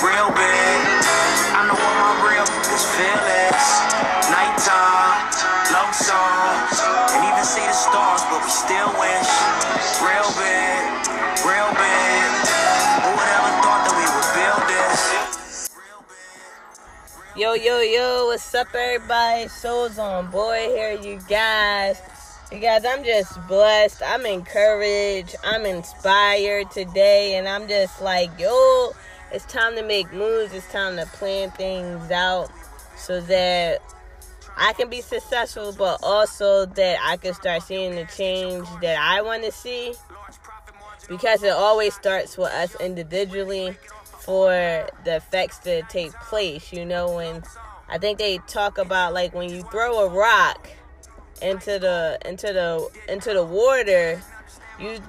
real big. I know what my real is fearless. Nighttime, love songs, and even see the stars, but we still wish. Real big, real big. Who would ever thought that we would build this? Yo, yo, yo, what's up, everybody? Souls on boy here, you guys. You guys, I'm just blessed. I'm encouraged. I'm inspired today. And I'm just like, yo, it's time to make moves. It's time to plan things out so that I can be successful, but also that I can start seeing the change that I want to see. Because it always starts with us individually for the effects to take place. You know, when I think they talk about like when you throw a rock into the into the into the water, you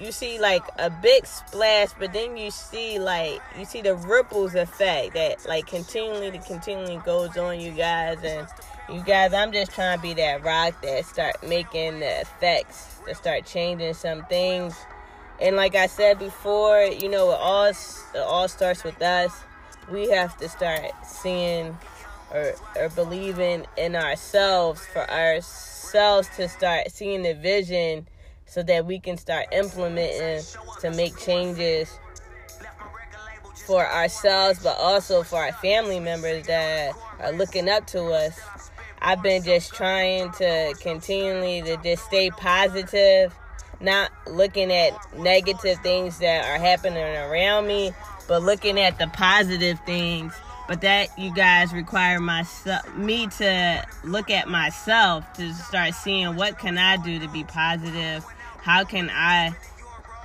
you see like a big splash, but then you see like you see the ripples effect that like continually to continually goes on you guys and you guys I'm just trying to be that rock that start making the effects to start changing some things and like I said before, you know, it all it all starts with us. We have to start seeing or or believing in ourselves for ourselves to start seeing the vision so that we can start implementing to make changes for ourselves but also for our family members that are looking up to us. I've been just trying to continually to just stay positive not looking at negative things that are happening around me, but looking at the positive things. But that you guys require myself me to look at myself to start seeing what can I do to be positive? How can I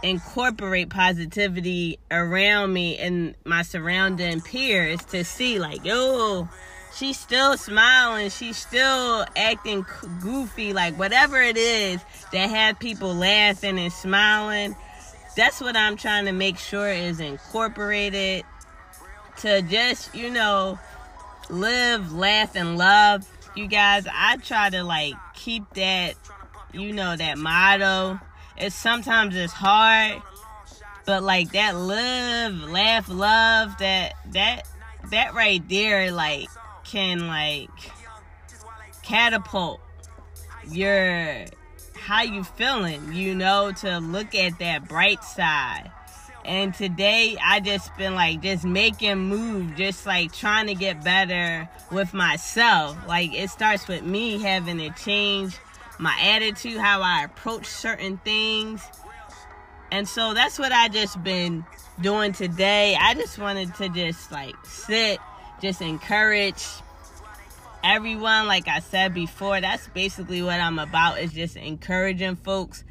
incorporate positivity around me and my surrounding peers to see like, yo, she's still smiling she's still acting goofy like whatever it is that have people laughing and smiling. That's what i'm trying to make sure is incorporated to just you know live laugh and love. You guys i try to like keep that you know that motto it's sometimes it's hard but like that live laugh love that that that right there like can like catapult your how you feeling, you know, to look at that bright side. And today I just been like just making move, just like trying to get better with myself. Like it starts with me having to change my attitude, how I approach certain things. And so that's what I just been doing today. I just wanted to just like sit just encourage everyone like i said before that's basically what i'm about is just encouraging folks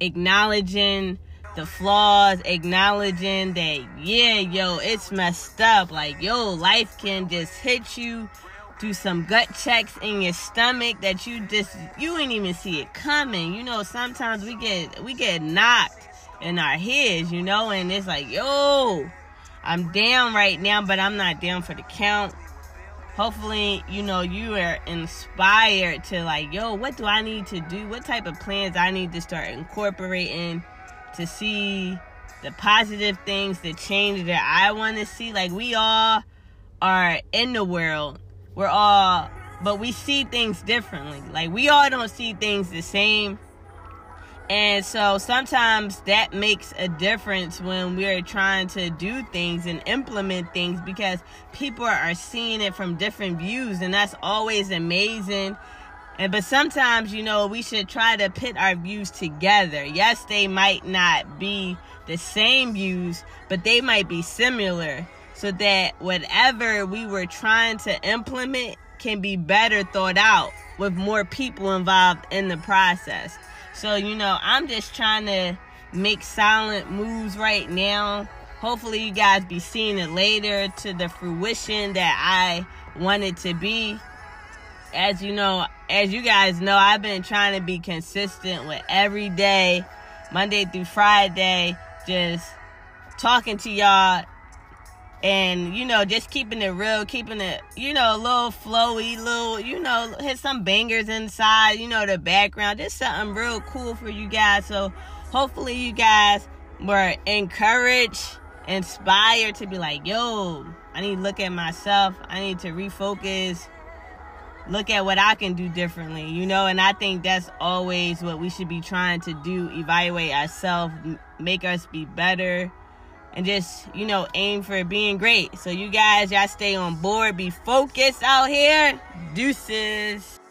acknowledging the flaws acknowledging that yeah yo it's messed up like yo life can just hit you do some gut checks in your stomach that you just you ain't even see it coming you know sometimes we get we get knocked in our heads you know and it's like yo I'm down right now, but I'm not down for the count. Hopefully, you know, you are inspired to like, yo, what do I need to do? What type of plans I need to start incorporating to see the positive things, the change that I want to see. Like, we all are in the world. We're all, but we see things differently. Like, we all don't see things the same and so sometimes that makes a difference when we're trying to do things and implement things because people are seeing it from different views and that's always amazing. And but sometimes, you know, we should try to pit our views together. Yes, they might not be the same views, but they might be similar so that whatever we were trying to implement can be better thought out with more people involved in the process. So, you know, I'm just trying to make silent moves right now. Hopefully, you guys be seeing it later to the fruition that I wanted to be. As you know, as you guys know, I've been trying to be consistent with every day, Monday through Friday, just talking to y'all and you know just keeping it real keeping it you know a little flowy little you know hit some bangers inside you know the background just something real cool for you guys. So hopefully you guys were encouraged inspired to be like yo i need to look at myself. I need to refocus. Look at what i can do differently you know? And i think that's always what we should be trying to do evaluate ourselves make us be better and just, you know, aim for being great. So you guys, y'all stay on board, be focused out here. Deuces.